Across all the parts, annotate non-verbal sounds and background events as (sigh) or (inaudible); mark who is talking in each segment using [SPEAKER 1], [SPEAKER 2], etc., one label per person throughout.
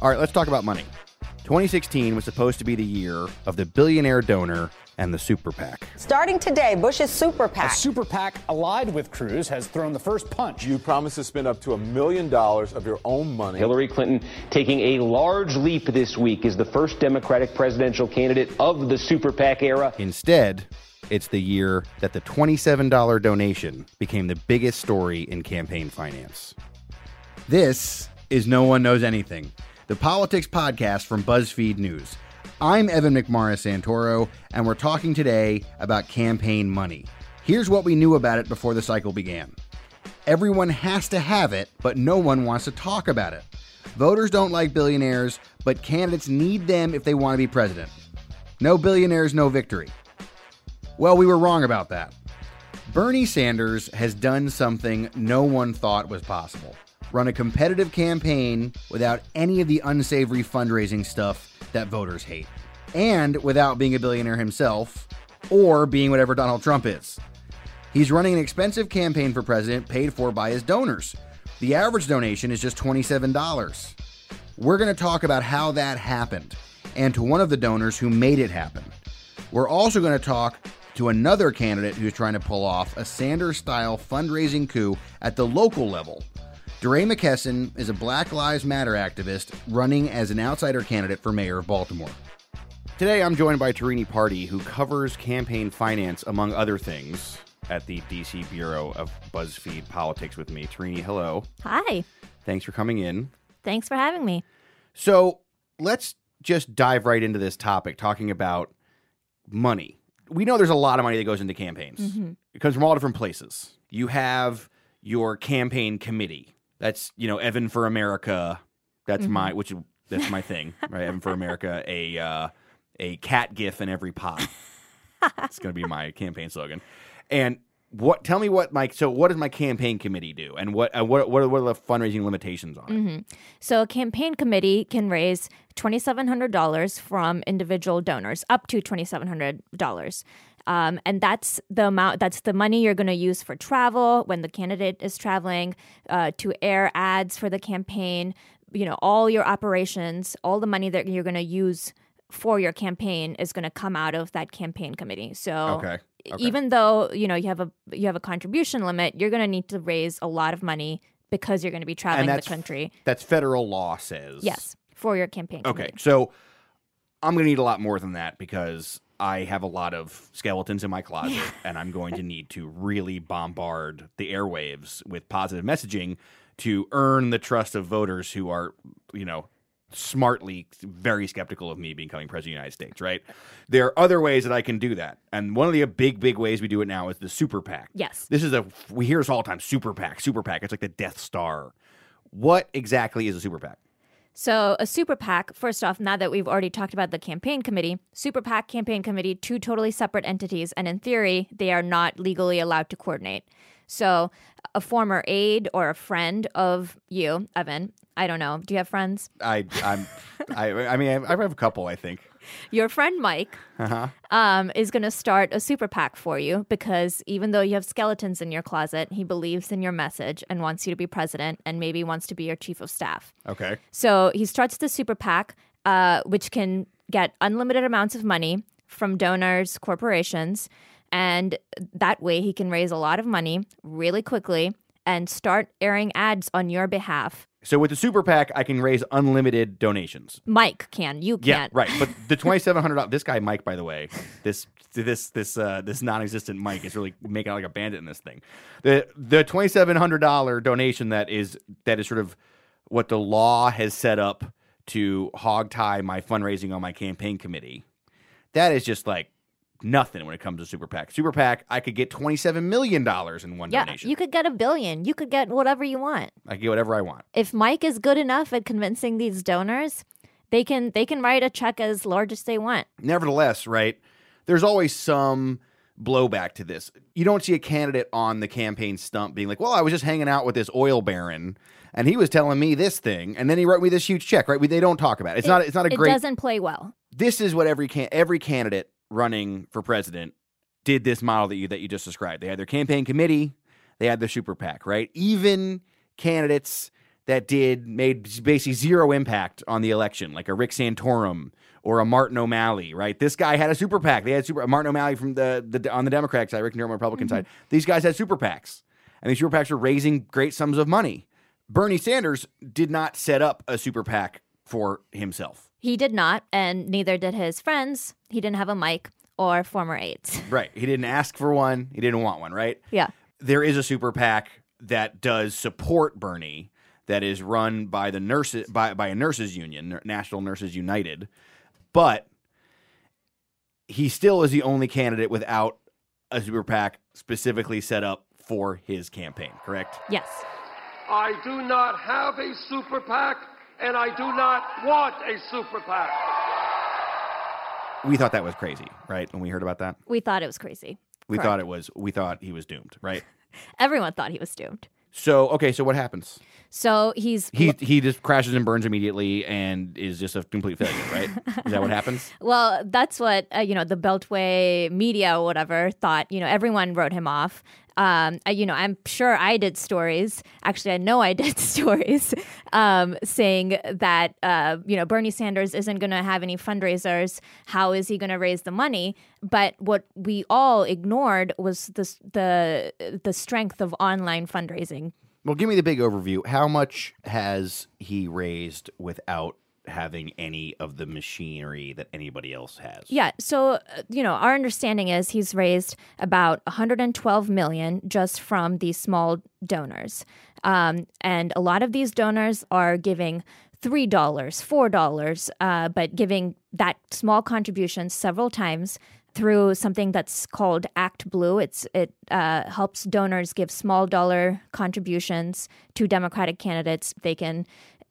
[SPEAKER 1] All right, let's talk about money. 2016 was supposed to be the year of the billionaire donor and the super PAC.
[SPEAKER 2] Starting today, Bush's super PAC.
[SPEAKER 3] A
[SPEAKER 2] PAC.
[SPEAKER 3] super PAC allied with Cruz has thrown the first punch.
[SPEAKER 4] You promised to spend up to a million dollars of your own money.
[SPEAKER 5] Hillary Clinton taking a large leap this week is the first Democratic presidential candidate of the super PAC era.
[SPEAKER 1] Instead, it's the year that the $27 donation became the biggest story in campaign finance. This is No One Knows Anything, the politics podcast from BuzzFeed News. I'm Evan McMorris Santoro, and we're talking today about campaign money. Here's what we knew about it before the cycle began. Everyone has to have it, but no one wants to talk about it. Voters don't like billionaires, but candidates need them if they want to be president. No billionaires, no victory. Well, we were wrong about that. Bernie Sanders has done something no one thought was possible run a competitive campaign without any of the unsavory fundraising stuff that voters hate, and without being a billionaire himself or being whatever Donald Trump is. He's running an expensive campaign for president paid for by his donors. The average donation is just $27. We're going to talk about how that happened and to one of the donors who made it happen. We're also going to talk to another candidate who's trying to pull off a Sanders style fundraising coup at the local level. DeRay McKesson is a Black Lives Matter activist running as an outsider candidate for mayor of Baltimore. Today, I'm joined by Tarini Parti, who covers campaign finance, among other things, at the DC Bureau of BuzzFeed Politics with me. Tarini, hello.
[SPEAKER 6] Hi.
[SPEAKER 1] Thanks for coming in.
[SPEAKER 6] Thanks for having me.
[SPEAKER 1] So let's just dive right into this topic, talking about money. We know there's a lot of money that goes into campaigns. Mm-hmm. It comes from all different places. You have your campaign committee. That's you know Evan for America. That's my which is- that's my thing, right? Evan for America. A uh, a cat gif in every pot. (laughs) it's going to be my campaign slogan. And what? Tell me what my so what does my campaign committee do, and what uh, what what are, what are the fundraising limitations on it?
[SPEAKER 6] So, a campaign committee can raise $2,700 from individual donors, up to $2,700. Um, and that's the amount, that's the money you're going to use for travel when the candidate is traveling, uh, to air ads for the campaign, you know, all your operations, all the money that you're going to use for your campaign is going to come out of that campaign committee. So,
[SPEAKER 1] Okay. Okay.
[SPEAKER 6] even though you know you have a you have a contribution limit, you're going to need to raise a lot of money because you're going to be traveling the country.
[SPEAKER 1] That's federal law says.
[SPEAKER 6] Yes, for your campaign.
[SPEAKER 1] Okay.
[SPEAKER 6] committee.
[SPEAKER 1] So I'm going to need a lot more than that because I have a lot of skeletons in my closet and I'm going to need to really bombard the airwaves with positive messaging to earn the trust of voters who are, you know, smartly very skeptical of me becoming president of the United States, right? There are other ways that I can do that. And one of the big, big ways we do it now is the super PAC.
[SPEAKER 6] Yes.
[SPEAKER 1] This is a, we hear this all the time super PAC, super PAC. It's like the Death Star. What exactly is a super PAC?
[SPEAKER 6] So a super PAC, first off, now that we've already talked about the campaign committee, super PAC, campaign committee, two totally separate entities, and in theory, they are not legally allowed to coordinate. So a former aide or a friend of you, Evan, I don't know, do you have friends?
[SPEAKER 1] I I'm I I mean I, I have a couple I think.
[SPEAKER 6] Your friend Mike um, is going to start a super PAC for you because even though you have skeletons in your closet, he believes in your message and wants you to be president and maybe wants to be your chief of staff.
[SPEAKER 1] Okay.
[SPEAKER 6] So he starts the super PAC, uh, which can get unlimited amounts of money from donors, corporations, and that way he can raise a lot of money really quickly and start airing ads on your behalf.
[SPEAKER 1] So with the super PAC, I can raise unlimited donations.
[SPEAKER 6] Mike can, you can't.
[SPEAKER 1] Yeah, right. But the (laughs) twenty seven hundred dollars. This guy Mike, by the way, this this this uh, this non existent Mike is really making out like a bandit in this thing. The the twenty seven hundred dollar donation that is that is sort of what the law has set up to hog tie my fundraising on my campaign committee. That is just like nothing when it comes to super PAC. Super PAC, I could get twenty seven million dollars in one
[SPEAKER 6] Yeah,
[SPEAKER 1] donation.
[SPEAKER 6] you could get a billion. You could get whatever you want.
[SPEAKER 1] I get whatever I want.
[SPEAKER 6] If Mike is good enough at convincing these donors, they can they can write a check as large as they want.
[SPEAKER 1] nevertheless, right, there's always some blowback to this. You don't see a candidate on the campaign stump being like, well, I was just hanging out with this oil baron and he was telling me this thing and then he wrote me this huge check, right? We, they don't talk about it. It's not it's not a
[SPEAKER 6] it
[SPEAKER 1] great
[SPEAKER 6] doesn't play well.
[SPEAKER 1] This is what every can every candidate running for president did this model that you that you just described. They had their campaign committee, they had the super PAC, right? Even candidates that did made basically zero impact on the election, like a Rick Santorum or a Martin O'Malley, right? This guy had a super PAC. They had super Martin O'Malley from the, the on the Democratic side, Rick Santorum on the Republican mm-hmm. side. These guys had super PACs, and these super PACs were raising great sums of money. Bernie Sanders did not set up a super PAC for himself.
[SPEAKER 6] He did not, and neither did his friends. He didn't have a Mike or former aides. (laughs)
[SPEAKER 1] Right. He didn't ask for one. He didn't want one, right?
[SPEAKER 6] Yeah.
[SPEAKER 1] There is a super PAC that does support Bernie that is run by the nurses by, by a nurses union, National Nurses United. But he still is the only candidate without a super PAC specifically set up for his campaign, correct?
[SPEAKER 6] Yes.
[SPEAKER 7] I do not have a super PAC, and I do not want a super PAC.
[SPEAKER 1] We thought that was crazy, right? When we heard about that,
[SPEAKER 6] We thought it was crazy.
[SPEAKER 1] we
[SPEAKER 6] Correct.
[SPEAKER 1] thought it was we thought he was doomed, right? (laughs)
[SPEAKER 6] Everyone thought he was doomed.
[SPEAKER 1] So okay, so what happens?
[SPEAKER 6] So he's
[SPEAKER 1] He he just crashes and burns immediately and is just a complete failure, right? is that what happens? (laughs)
[SPEAKER 6] Well, that's what uh, you know. The Beltway media or whatever thought. You know, everyone wrote him off. Um, uh, you know, I'm sure I did stories. Actually, I know I (laughs) did stories um, saying that uh, you know Bernie Sanders isn't going to have any fundraisers. How is he going to raise the money? But what we all ignored was the the the strength of online fundraising.
[SPEAKER 1] Well, give me the big overview. How much has he raised without having any of the machinery that anybody else has?
[SPEAKER 6] Yeah. So, uh, you know, our understanding is he's raised about 112 million just from these small donors. Um, and a lot of these donors are giving $3, $4, uh, but giving that small contribution several times through something that's called ActBlue. It's it uh, helps donors give small dollar contributions to Democratic candidates. They can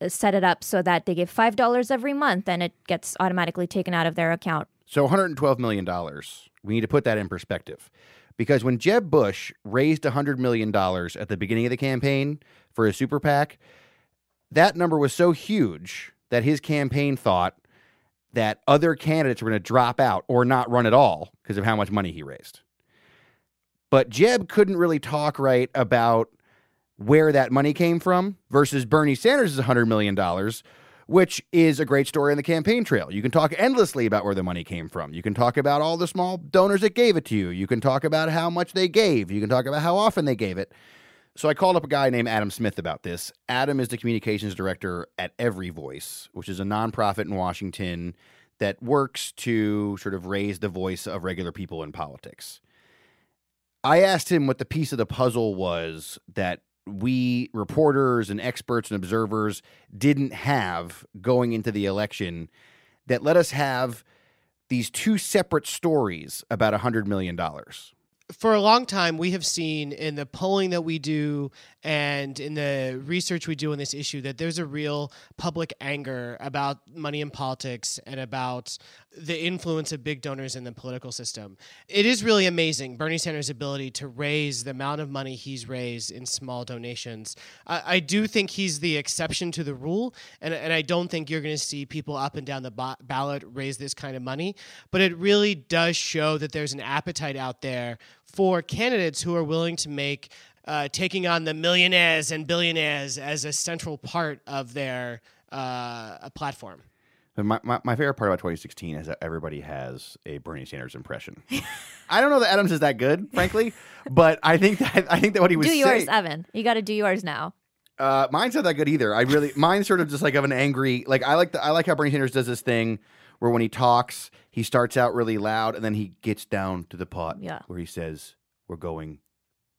[SPEAKER 6] set it up so that they give five dollars every month, and it gets automatically taken out of their account.
[SPEAKER 1] So 112 million dollars. We need to put that in perspective. Because when Jeb Bush raised $100 million at the beginning of the campaign for his super PAC, that number was so huge that his campaign thought that other candidates were going to drop out or not run at all because of how much money he raised. But Jeb couldn't really talk right about where that money came from versus Bernie Sanders' $100 million, which is a great story in the campaign trail. You can talk endlessly about where the money came from. You can talk about all the small donors that gave it to you. You can talk about how much they gave. You can talk about how often they gave it. So I called up a guy named Adam Smith about this. Adam is the communications director at EveryVoice, which is a nonprofit in Washington that works to sort of raise the voice of regular people in politics. I asked him what the piece of the puzzle was that we reporters and experts and observers didn't have going into the election that let us have these two separate stories about $100 million.
[SPEAKER 8] For a long time, we have seen in the polling that we do and in the research we do on this issue that there's a real public anger about money in politics and about the influence of big donors in the political system. It is really amazing Bernie Sanders' ability to raise the amount of money he's raised in small donations. I, I do think he's the exception to the rule, and, and I don't think you're going to see people up and down the ba- ballot raise this kind of money. But it really does show that there's an appetite out there for candidates who are willing to make uh, taking on the millionaires and billionaires as a central part of their uh, platform.
[SPEAKER 1] My, my, my favorite part about 2016 is that everybody has a Bernie Sanders impression. (laughs) I don't know that Adams is that good, frankly, (laughs) but I think that I think that what he was
[SPEAKER 6] do yours,
[SPEAKER 1] saying,
[SPEAKER 6] Evan. You got to do yours now.
[SPEAKER 1] Uh, mine's not that good either. I really mine's sort of just like of an angry like I like the I like how Bernie Sanders does this thing where when he talks, he starts out really loud and then he gets down to the pot
[SPEAKER 6] Yeah.
[SPEAKER 1] where he says, We're going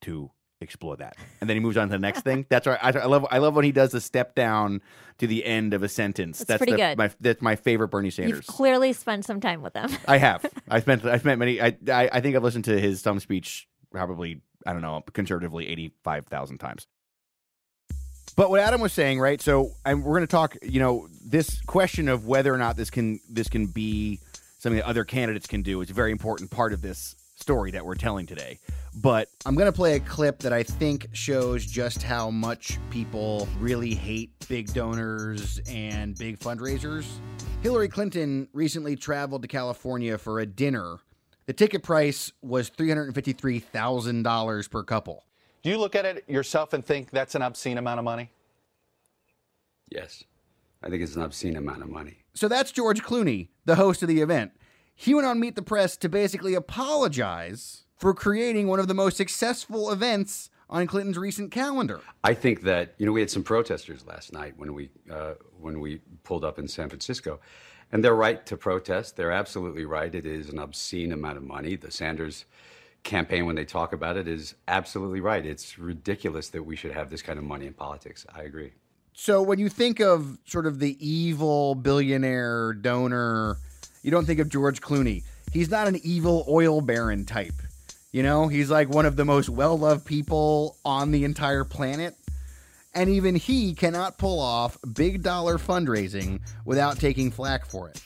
[SPEAKER 1] to explore that. And then he moves on to the next thing. That's right. I, I love I love when he does the step down to the end of a sentence.
[SPEAKER 6] That's pretty
[SPEAKER 1] the,
[SPEAKER 6] good.
[SPEAKER 1] My, that's my favorite Bernie Sanders.
[SPEAKER 6] You've clearly spent some time with them.
[SPEAKER 1] I have. (laughs) I spent. I spent many. I, I. I think I've listened to his stump speech probably. I don't know, conservatively eighty-five thousand times. But what Adam was saying, right? So I'm, we're going to talk. You know, this question of whether or not this can this can be something that other candidates can do is a very important part of this story that we're telling today. But I'm going to play a clip that I think shows just how much people really hate big donors and big fundraisers. Hillary Clinton recently traveled to California for a dinner. The ticket price was $353,000 per couple.
[SPEAKER 9] Do you look at it yourself and think that's an obscene amount of money? Yes. I think it's an obscene amount of money.
[SPEAKER 1] So that's George Clooney, the host of the event. He went on Meet the Press to basically apologize for creating one of the most successful events on Clinton's recent calendar.
[SPEAKER 9] I think that you know we had some protesters last night when we uh, when we pulled up in San Francisco, and they're right to protest. They're absolutely right. It is an obscene amount of money. The Sanders campaign, when they talk about it, is absolutely right. It's ridiculous that we should have this kind of money in politics. I agree.
[SPEAKER 1] So when you think of sort of the evil billionaire donor, you don't think of George Clooney. He's not an evil oil baron type. You know, he's like one of the most well loved people on the entire planet. And even he cannot pull off big dollar fundraising without taking flack for it.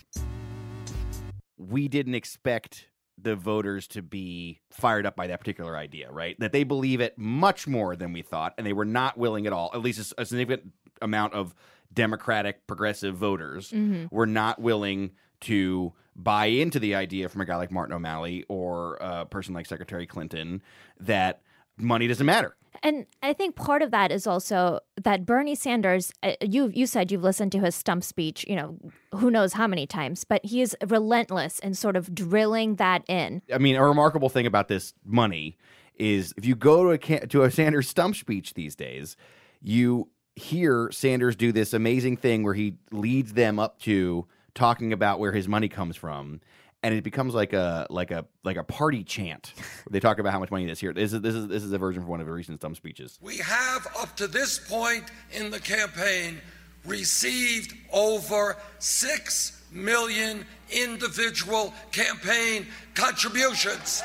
[SPEAKER 1] We didn't expect the voters to be fired up by that particular idea, right? That they believe it much more than we thought, and they were not willing at all, at least a significant amount of Democratic progressive voters
[SPEAKER 6] Mm-hmm.
[SPEAKER 1] were not willing to buy into the idea from a guy like Martin O'Malley or a person like Secretary Clinton that money doesn't matter.
[SPEAKER 6] And I think part of that is also that Bernie Sanders, uh, you you said you've listened to his stump speech, you know, who knows how many times, but he is relentless in sort of drilling that in.
[SPEAKER 1] I mean, a remarkable thing about this money is if you go to a to a Sanders stump speech these days, you hear Sanders do this amazing thing where he leads them up to talking about where his money comes from. And it becomes like a like a like a party chant. they talk about how much money it is here. This is this is this is a version from one of the recent stump speeches.
[SPEAKER 7] We have, up to this point in the campaign, received over 6 million individual campaign contributions.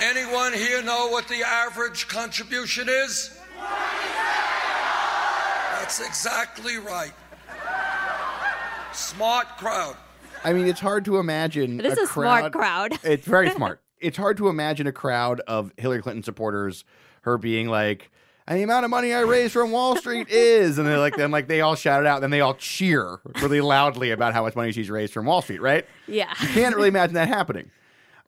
[SPEAKER 7] Anyone here know what the average contribution is? That's exactly right. Smart crowd.
[SPEAKER 1] I mean, it's hard to imagine.
[SPEAKER 6] It is a smart crowd. (laughs)
[SPEAKER 1] It's very smart. (laughs) It's hard to imagine a crowd of Hillary Clinton supporters, her being like, "And the amount of money I raised from Wall Street (laughs) is," and they're like, then like they all shout it out, then they all cheer really loudly about how much money she's raised from Wall Street, right?
[SPEAKER 6] Yeah.
[SPEAKER 1] You Can't really imagine that happening.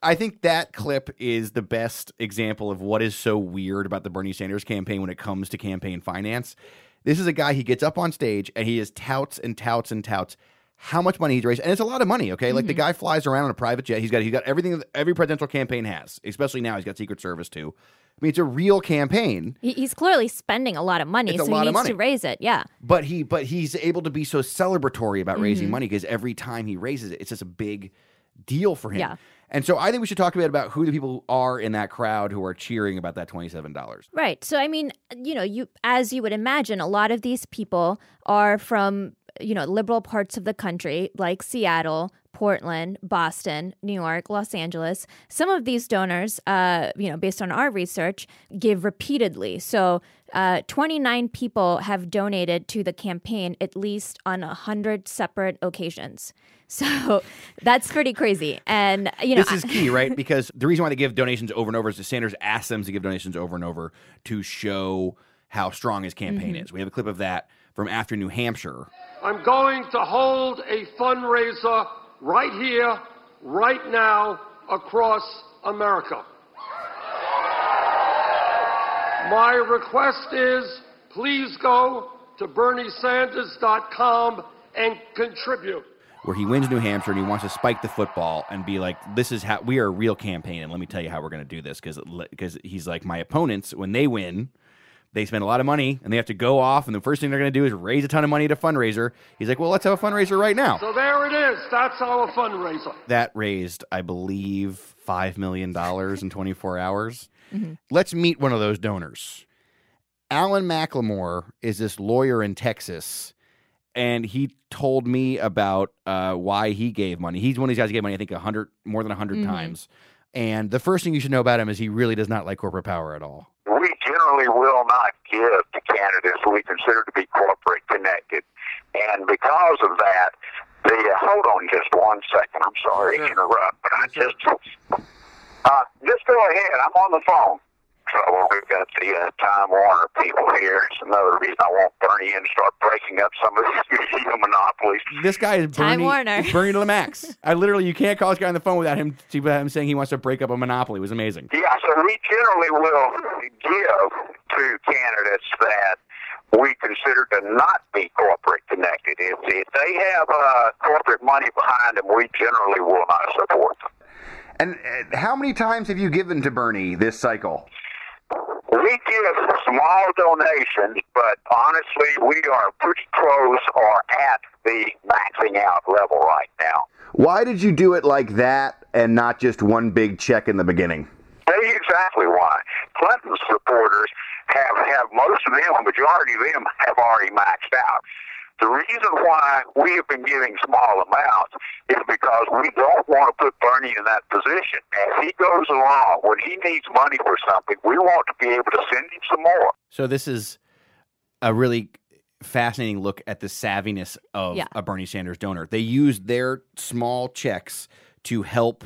[SPEAKER 1] I think that clip is the best example of what is so weird about the Bernie Sanders campaign when it comes to campaign finance. This is a guy, he gets up on stage and he just touts and touts and touts how much money he's raised. And it's a lot of money, okay? Like the guy flies around on a private jet. He's got he's got everything that every presidential campaign has, especially now. He's got Secret Service too. I mean, it's a real campaign,
[SPEAKER 6] he's clearly spending a lot of money, so he needs to raise it. Yeah.
[SPEAKER 1] but he but he's able to be so celebratory about raising
[SPEAKER 6] Mhm.
[SPEAKER 1] money because every time he raises it, it's just a big deal for him.
[SPEAKER 6] Yeah.
[SPEAKER 1] And so I think we should talk a bit about who the people are in that crowd who are cheering about that twenty-seven dollars.
[SPEAKER 6] Right. So I mean, you know, you as you would imagine, a lot of these people are from, you know, liberal parts of the country like Seattle, Portland, Boston, New York, Los Angeles. Some of these donors, uh, you know, based on our research, give repeatedly. So uh, 29 people have donated to the campaign at least on 100 separate occasions. (laughs) So that's pretty crazy. And, you know,
[SPEAKER 1] this is key, right? (laughs) Because the reason why they give donations over and over is that Sanders asked them to give donations over and over to show how strong his campaign
[SPEAKER 6] Mhm.
[SPEAKER 1] is. We have a clip of that from after New Hampshire.
[SPEAKER 7] I'm going to hold a fundraiser right here, right now, across America. My request is please go to BernieSanders.com and contribute.
[SPEAKER 1] where he wins New Hampshire and he wants to spike the football and be like, "This is how we are a real campaign, and let me tell you how we're going to do this." Because because he's like, my opponents when they win, they spend a lot of money and they have to go off, and the first thing they're going to do is raise a ton of money to fundraiser. He's like, "Well, let's have a fundraiser right now."
[SPEAKER 7] So there it is. That's our fundraiser.
[SPEAKER 1] That raised, I believe, five million dollars in 24 hours.
[SPEAKER 6] Mhm.
[SPEAKER 1] Let's meet one of those donors. Alan McLemore is this lawyer in Texas, and he told me about uh, why he gave money. He's one of these guys who gave money, I think, a hundred more than a 100
[SPEAKER 10] Mhm.
[SPEAKER 1] times. And the first thing you should know about him is he really does not like corporate power at all.
[SPEAKER 10] Generally will not give to candidates we consider to be corporate connected. And because of that, the uh, hold on just one second. I'm sorry to interrupt, but I just uh, just go ahead. I'm on the phone. Trouble. We've got the uh, Time Warner people here. It's another reason I want Bernie in to start breaking up some of these (laughs) monopolies.
[SPEAKER 1] This guy is
[SPEAKER 6] Time
[SPEAKER 1] Bernie,
[SPEAKER 6] Warner.
[SPEAKER 1] is Bernie to the max. I literally, you can't call this guy on the phone without him, without him saying he wants to break up a monopoly. It was amazing.
[SPEAKER 10] Yeah, so we generally will give to candidates that we consider to not be corporate connected. If, if they have uh, corporate money behind them, we generally will not support them.
[SPEAKER 1] And uh, how many times have you given to Bernie this cycle?
[SPEAKER 10] We give small donations, but honestly, we are pretty close or at the maxing out level right now.
[SPEAKER 1] Why did you do it like that and not just one big check in the beginning?
[SPEAKER 10] You exactly why. Clinton's supporters have, have most of them, a majority of them, have already maxed out. The reason why we have been giving small amounts is because we don't want to put Bernie in that position. As he goes along, when he needs money for something, we want to be able to send him some more.
[SPEAKER 1] So this is a really fascinating look at the savviness of
[SPEAKER 6] Yeah.
[SPEAKER 1] a Bernie Sanders donor. They use their small checks to help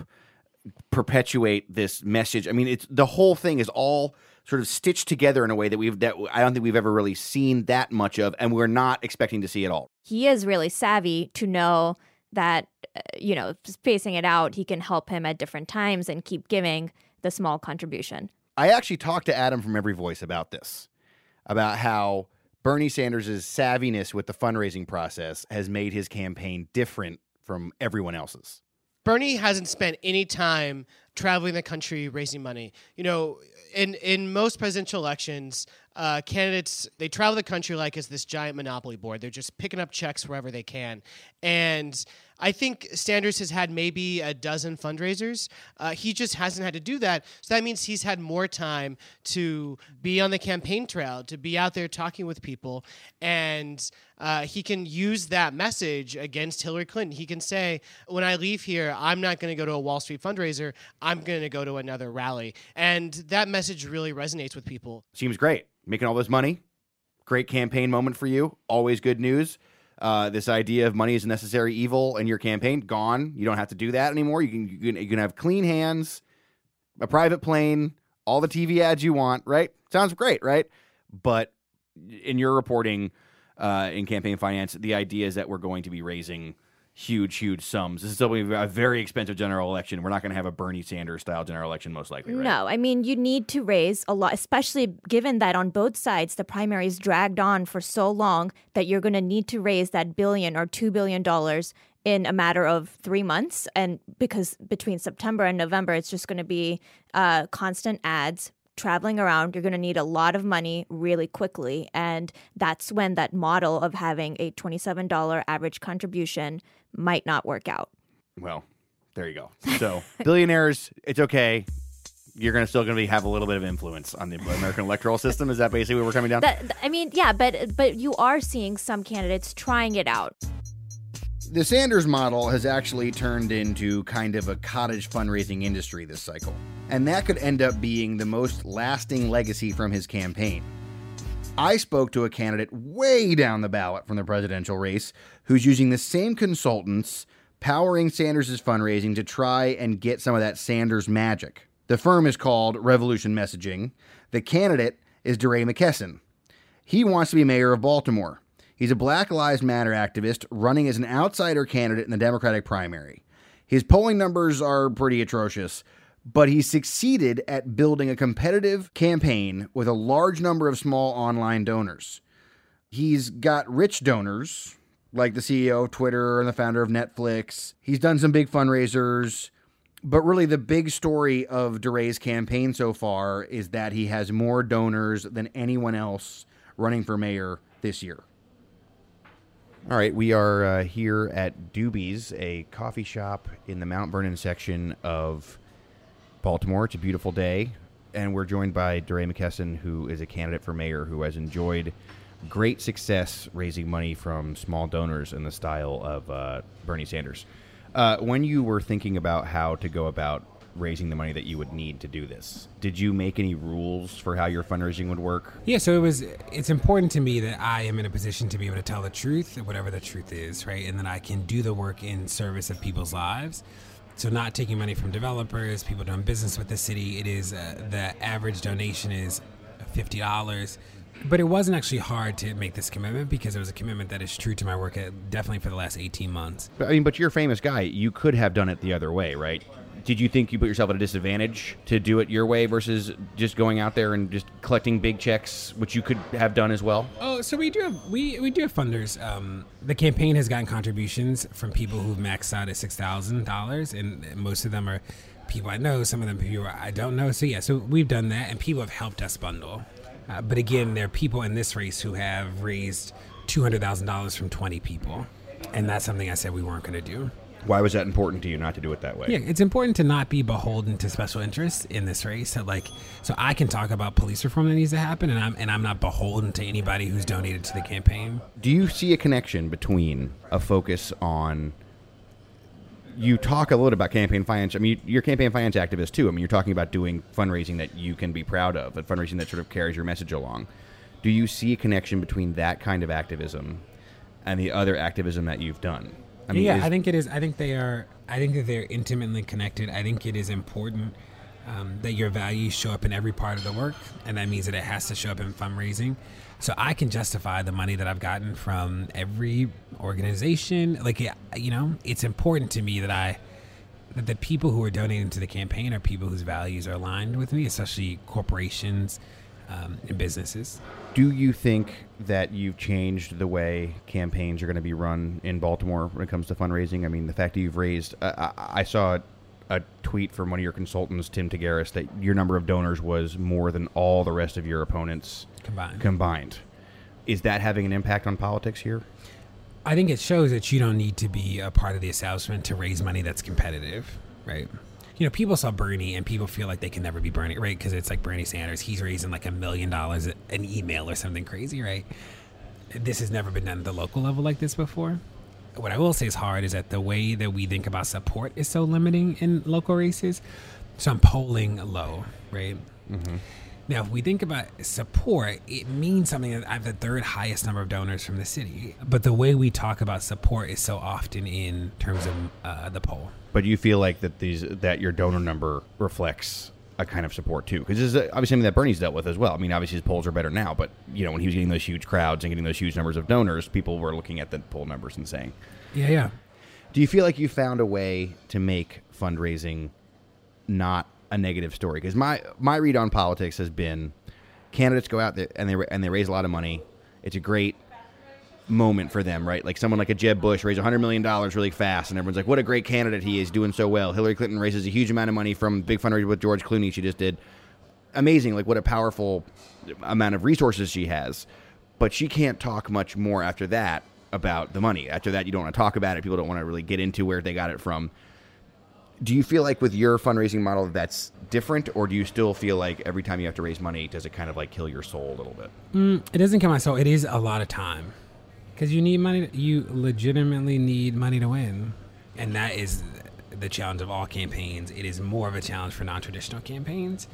[SPEAKER 1] perpetuate this message. I mean, it's the whole thing is all sort of stitched together in a way that we've that I don't think we've ever really seen that much of, and we're not expecting to see it all.
[SPEAKER 6] He is really savvy to know that, uh, you know, spacing it out, he can help him at different times and keep giving the small contribution.
[SPEAKER 1] I actually talked to Adam from EveryVoice about this, about how Bernie Sanders' savviness with the fundraising process has made his campaign different from everyone else's.
[SPEAKER 8] Bernie hasn't spent any time traveling the country raising money. You know, in in most presidential elections, uh, candidates they travel the country like it's this giant monopoly board. They're just picking up checks wherever they can, and I think Sanders has had maybe a dozen fundraisers. Uh, he just hasn't had to do that, so that means he's had more time to be on the campaign trail, to be out there talking with people, and uh, he can use that message against Hillary Clinton. He can say, "When I leave here, I'm not going to go to a Wall Street fundraiser. I'm going to go to another rally," and that message really resonates with people.
[SPEAKER 1] Seems great. Making all this money, great campaign moment for you. Always good news. Uh, this idea of money is a necessary evil in your campaign gone. You don't have to do that anymore. You can you can, you can have clean hands, a private plane, all the TV ads you want. Right? Sounds great, right? But in your reporting uh, in campaign finance, the idea is that we're going to be raising huge, huge sums. This is a very expensive general election. We're not going to have a Bernie Sanders style general election, most likely. Right?
[SPEAKER 6] No, I mean, you need to raise a lot, especially given that on both sides, the primaries dragged on for so long that you're going to need to raise that billion or $2 billion in a matter of three months. And because between September and November, it's just going to be uh, constant ads. Traveling around, you're going to need a lot of money really quickly. And that's when that model of having a $27 average contribution might not work out.
[SPEAKER 1] Well, there you go. So (laughs) billionaires, it's okay. You're gonna still gonna be, have a little bit of influence on the American electoral system. Is that basically what we're coming down?
[SPEAKER 6] That, I mean, yeah, but but you are seeing some candidates trying it out.
[SPEAKER 1] the Sanders model has actually turned into kind of a cottage fundraising industry this cycle, and that could end up being the most lasting legacy from his campaign. I spoke to a candidate way down the ballot from the presidential race who's using the same consultants powering Sanders' fundraising to try and get some of that Sanders magic. The firm is called Revolution Messaging. The candidate is DeRay McKesson. He wants to be mayor of Baltimore. He's a Black Lives Matter activist running as an outsider candidate in the Democratic primary. His polling numbers are pretty atrocious, but he succeeded at building a competitive campaign with a large number of small online donors. He's got rich donors, like the CEO of Twitter and the founder of Netflix. He's done some big fundraisers. But really, the big story of DeRay's campaign so far is that he has more donors than anyone else running for mayor this year. All right, we are uh, here at Dooby's, a coffee shop in the Mount Vernon section of Baltimore. It's a beautiful day, and we're joined by DeRay McKesson, who is a candidate for mayor who has enjoyed great success raising money from small donors in the style of uh, Bernie Sanders. Uh, when you were thinking about how to go about raising the money that you would need to do this, did you make any rules for how your fundraising would work?
[SPEAKER 11] Yeah, so it was. It's important to me that I am in a position to be able to tell the truth, whatever the truth is, right, and that I can do the work in service of people's lives. So not taking money from developers, people doing business with the city. It is uh, the average donation is fifty dollars. But it wasn't actually hard to make this commitment because it was a commitment that is true to my work, at, definitely for the last 18 months.
[SPEAKER 1] But, I mean, but you're a famous guy. You could have done it the other way, right? Did you think you put yourself at a disadvantage to do it your way versus just going out there and just collecting big checks, which you could have done as well?
[SPEAKER 11] Oh, so we do have we, we do have funders. Um, the campaign has gotten contributions from people who've maxed out at six thousand dollars, and most of them are people I know. Some of them people I don't know. So yeah, so we've done that, and people have helped us bundle. Uh, but again, there are people in this race who have raised two hundred thousand dollars from twenty people, and that's something I said we weren't going to do.
[SPEAKER 1] Why was that important to you not to do it that way?
[SPEAKER 11] Yeah, it's important to not be beholden to special interests in this race. So like, so I can talk about police reform that needs to happen, and I'm and I'm not beholden to anybody who's donated to the campaign.
[SPEAKER 1] Do you see a connection between a focus on? You talk a little about campaign finance. I mean, you're campaign finance activist too. I mean, you're talking about doing fundraising that you can be proud of, and fundraising that sort of carries your message along. Do you see a connection between that kind of activism and the other activism that you've done?
[SPEAKER 11] I mean, yeah, I think it is. I think they are. I think that they're intimately connected. I think it is important um, that your values show up in every part of the work, and that means that it has to show up in fundraising. So I can justify the money that I've gotten from every organization. Like, you know, it's important to me that I that the people who are donating to the campaign are people whose values are aligned with me, especially corporations um, and businesses.
[SPEAKER 1] Do you think that you've changed the way campaigns are going to be run in Baltimore when it comes to fundraising? I mean, the fact that you've raised, uh, I, I saw a tweet from one of your consultants, Tim Tagaris, that your number of donors was more than all the rest of your opponents
[SPEAKER 11] combined.
[SPEAKER 1] Combined, is that having an impact on politics here?
[SPEAKER 11] I think it shows that you don't need to be a part of the establishment to raise money that's competitive, right? You know, people saw Bernie and people feel like they can never be Bernie, right? Because it's like Bernie Sanders. He's raising like a million dollars an email or something crazy, right? This has never been done at the local level like this before what I will say is hard is that the way that we think about support is so limiting in local races. So I'm polling low, right? Mm-hmm. Now, if we think about support, it means something that I have the third highest number of donors from the city. But the way we talk about support is so often in terms of uh, the poll.
[SPEAKER 1] But you feel like that these that your donor number reflects a kind of support too, because this is obviously something that Bernie's dealt with as well. I mean, obviously his polls are better now, but you know when he was getting those huge crowds and getting those huge numbers of donors, people were looking at the poll numbers and saying,
[SPEAKER 11] "Yeah, yeah."
[SPEAKER 1] Do you feel like you found a way to make fundraising not a negative story? Because my my read on politics has been candidates go out there and they and they raise a lot of money. It's a great moment for them, right? Like someone like a Jeb Bush raised $100 million really fast, and everyone's like, what a great candidate he is, doing so well. Hillary Clinton raises a huge amount of money from big fundraiser with George Clooney she just did. Amazing, like what a powerful amount of resources she has. But she can't talk much more after that about the money. After that, you don't want to talk about it. People don't want to really get into where they got it from. Do you feel like with your fundraising model that's different, or do you still feel like every time you have to raise money, does it kind of like kill your soul a little bit?
[SPEAKER 11] Mm, it doesn't kill my soul. It is a lot of time because you need money. You legitimately need money to win, and that is the challenge of all campaigns. It is more of a challenge for non-traditional campaigns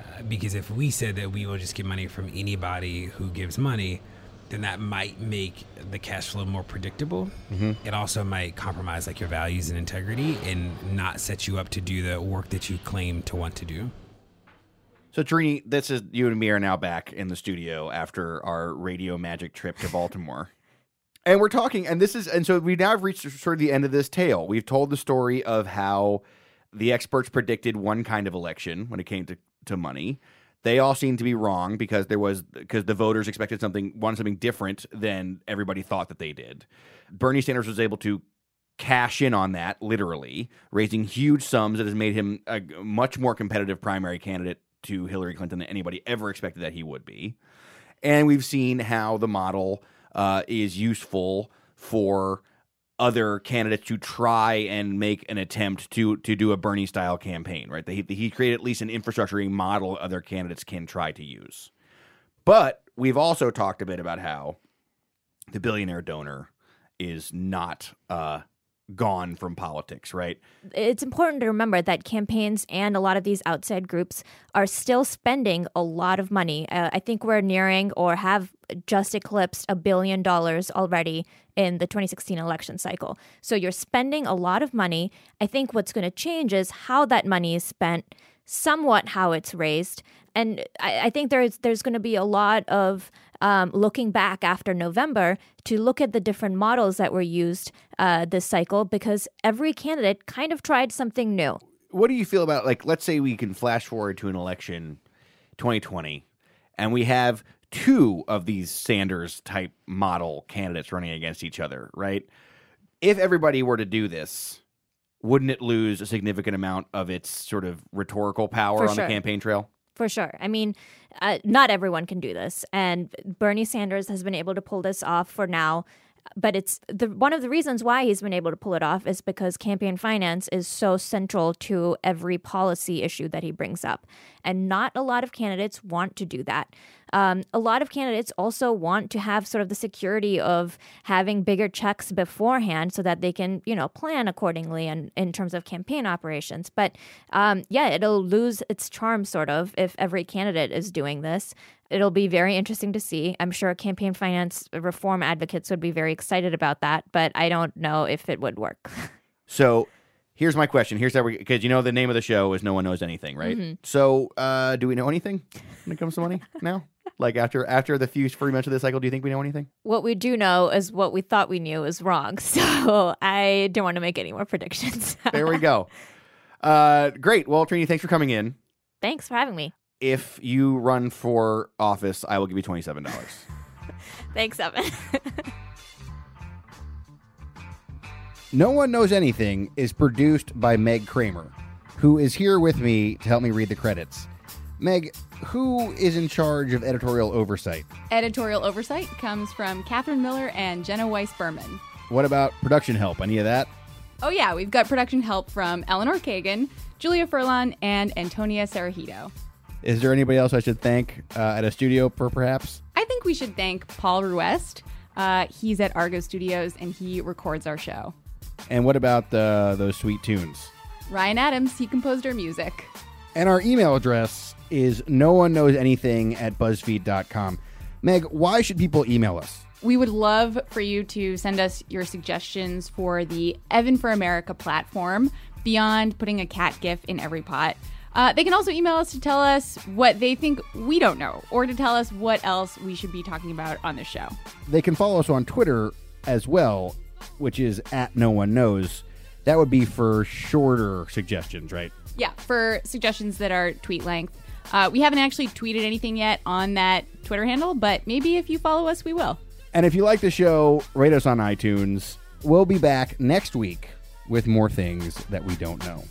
[SPEAKER 11] uh, because if we said that we will just get money from anybody who gives money, then that might make the cash flow more predictable. Mm-hmm. It also might compromise like your values and integrity and not set you up to do the work that you claim to want to do.
[SPEAKER 1] So, Trini, this is you and me are now back in the studio after our radio magic trip to Baltimore. And we're talking, and this is, and so we now have reached sort of the end of this tale. We've told the story of how the experts predicted one kind of election when it came to, to money. They all seemed to be wrong because there was because the voters expected something, wanted something different than everybody thought that they did. Bernie Sanders was able to cash in on that literally, raising huge sums that has made him a much more competitive primary candidate to Hillary Clinton than anybody ever expected that he would be. And we've seen how the model uh, is useful for other candidates to try and make an attempt to to do a Bernie style campaign, right? He, he created at least an infrastructure model other candidates can try to use. But we've also talked a bit about how the billionaire donor is not uh, gone from politics, right?
[SPEAKER 6] it's important to remember that campaigns and a lot of these outside groups are still spending a lot of money. Uh, I think we're nearing or have just eclipsed a billion dollars already in the 2016 election cycle. So you're spending a lot of money. I think what's going to change is how that money is spent, somewhat how it's raised. And I, I think there's there's going to be a lot of um, looking back after November to look at the different models that were used uh, this cycle because every candidate kind of tried something new.
[SPEAKER 1] What do you feel about like let's say we can flash forward to an election 2020 and we have two of these Sanders type model candidates running against each other, right? If everybody were to do this, wouldn't it lose a significant amount of its sort of rhetorical power
[SPEAKER 6] For
[SPEAKER 1] on
[SPEAKER 6] sure.
[SPEAKER 1] the campaign trail?
[SPEAKER 6] For sure. I mean, uh, not everyone can do this, and Bernie Sanders has been able to pull this off for now. But it's the one of the reasons why he's been able to pull it off is because campaign finance is so central to every policy issue that he brings up, and not a lot of candidates want to do that. Um, a lot of candidates also want to have sort of the security of having bigger checks beforehand so that they can, you know, plan accordingly and in terms of campaign operations. But um, yeah, it'll lose its charm sort of if every candidate is doing this. It'll be very interesting to see. I'm sure campaign finance reform advocates would be very excited about that, but I don't know if it would work. (laughs)
[SPEAKER 1] So here's my question. Here's how we because you know the name of the show is No One Knows Anything, right?
[SPEAKER 6] Mhm.
[SPEAKER 1] So uh, do we know anything when it comes to money now? Like after after the few free months of the cycle, do you think we know anything?
[SPEAKER 6] what we do know is what we thought we knew is wrong. (laughs) So I don't want to make any more predictions. (laughs)
[SPEAKER 1] There we go. Uh, great. Well, Trini, thanks for coming in.
[SPEAKER 6] Thanks for having me.
[SPEAKER 1] If you run for office, I will give you twenty seven dollars. (laughs)
[SPEAKER 6] Thanks, Evan.
[SPEAKER 1] no one knows anything is produced by Meg Kramer, who is here with me to help me read the credits. Meg, who is in charge of editorial oversight?
[SPEAKER 12] Editorial oversight comes from Catherine Miller and Jenna Weiss Berman.
[SPEAKER 1] What about production help? Any of that?
[SPEAKER 12] Oh, yeah, we've got production help from Eleanor Kagan, Julia Furlan, and Antonia Cereijido.
[SPEAKER 1] Is there anybody else I should thank uh, at a studio, per perhaps?
[SPEAKER 12] I think we should thank Paul Ruest. Uh, he's at Argot Studios and he records our show.
[SPEAKER 1] And what about uh, those sweet tunes?
[SPEAKER 12] Ryan Adams, he composed our music.
[SPEAKER 1] And our email address is no one knows anything at buzzfeed.com. Meg, why should people email us?
[SPEAKER 12] We would love for you to send us your suggestions for the Evan for America platform beyond putting a cat gif in every pot. Uh, they can also email us to tell us what they think we don't know or to tell us what else we should be talking about on the show.
[SPEAKER 1] They can follow us on Twitter as well, which is at no one knows. That would be for shorter suggestions, right?
[SPEAKER 12] Yeah, for suggestions that are tweet length. Uh, we haven't actually tweeted anything yet on that Twitter handle, but maybe if you follow us, we will.
[SPEAKER 1] And if you like the show, rate us on iTunes. We'll be back next week with more things that we don't know.